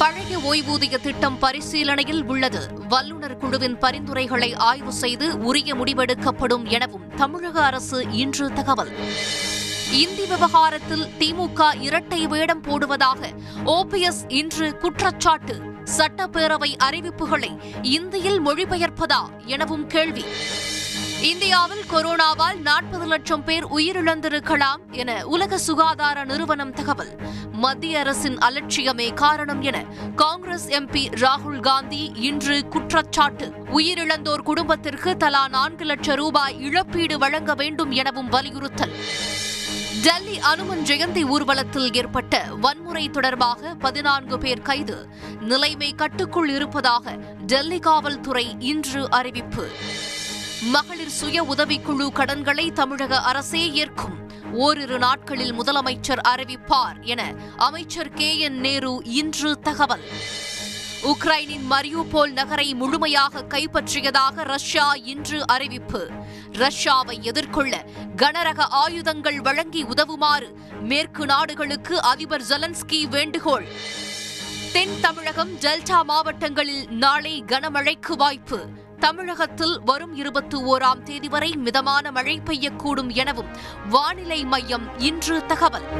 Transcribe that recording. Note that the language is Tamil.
பழைய ஓய்வூதிய திட்டம் பரிசீலனையில் உள்ளது. வல்லுநர் குழுவின் பரிந்துரைகளை ஆய்வு செய்து உரிய முடிவெடுக்கப்படும் எனவும் தமிழக அரசு இன்று தகவல். இந்தி விவகாரத்தில் திமுக இரட்டை வேடம் போடுவதாக ஓபிஎஸ் இன்று குற்றச்சாட்டு. சட்டப்பேரவை அறிவிப்புகளை இந்தியில் மொழிபெயர்ப்பதா எனவும் கேள்வி. இந்தியாவில் கொரோனாவால் நாற்பது லட்சம் பேர் உயிரிழந்திருக்கலாம் என உலக சுகாதார நிறுவனம் தகவல். மத்திய அரசின் அலட்சியமே காரணம் என காங்கிரஸ் எம்பி ராகுல் காந்தி இன்று குற்றச்சாட்டு. உயிரிழந்தோர் குடும்பத்திற்கு தலா நான்கு லட்சம் ரூபாய் இழப்பீடு வழங்க வேண்டும் எனவும் வலியுறுத்தல். டெல்லி அனுமன் ஜெயந்தி ஊர்வலத்தில் ஏற்பட்ட வன்முறை தொடர்பாக பதினான்கு பேர் கைது. நிலைமை கட்டுக்குள் இருப்பதாக டெல்லி காவல்துறை இன்று அறிவிப்பு. மகளிர் சுய உதவிக்குழு கடன்களை தமிழக அரசே ஏற்கும். ஓரிரு நாட்களில் முதலமைச்சர் அறிவிப்பார் என அமைச்சர் கே என் நேரு இன்று தகவல். உக்ரைனின் மரியூபோல் நகரை முழுமையாக கைப்பற்றியதாக ரஷ்யா இன்று அறிவிப்பு. ரஷ்யாவை எதிர்கொள்ள கனரக ஆயுதங்கள் வழங்கி உதவுமாறு மேற்கு நாடுகளுக்கு அதிபர் ஜெலன்ஸ்கி வேண்டுகோள். தென் தமிழகம் டெல்டா மாவட்டங்களில் நாளை கனமழைக்கு வாய்ப்பு. தமிழகத்தில் வரும் இருபத்தி ஓராம் தேதி வரை மிதமான மழை பெய்யக்கூடும் எனவும் வானிலை மையம் இன்று தகவல்.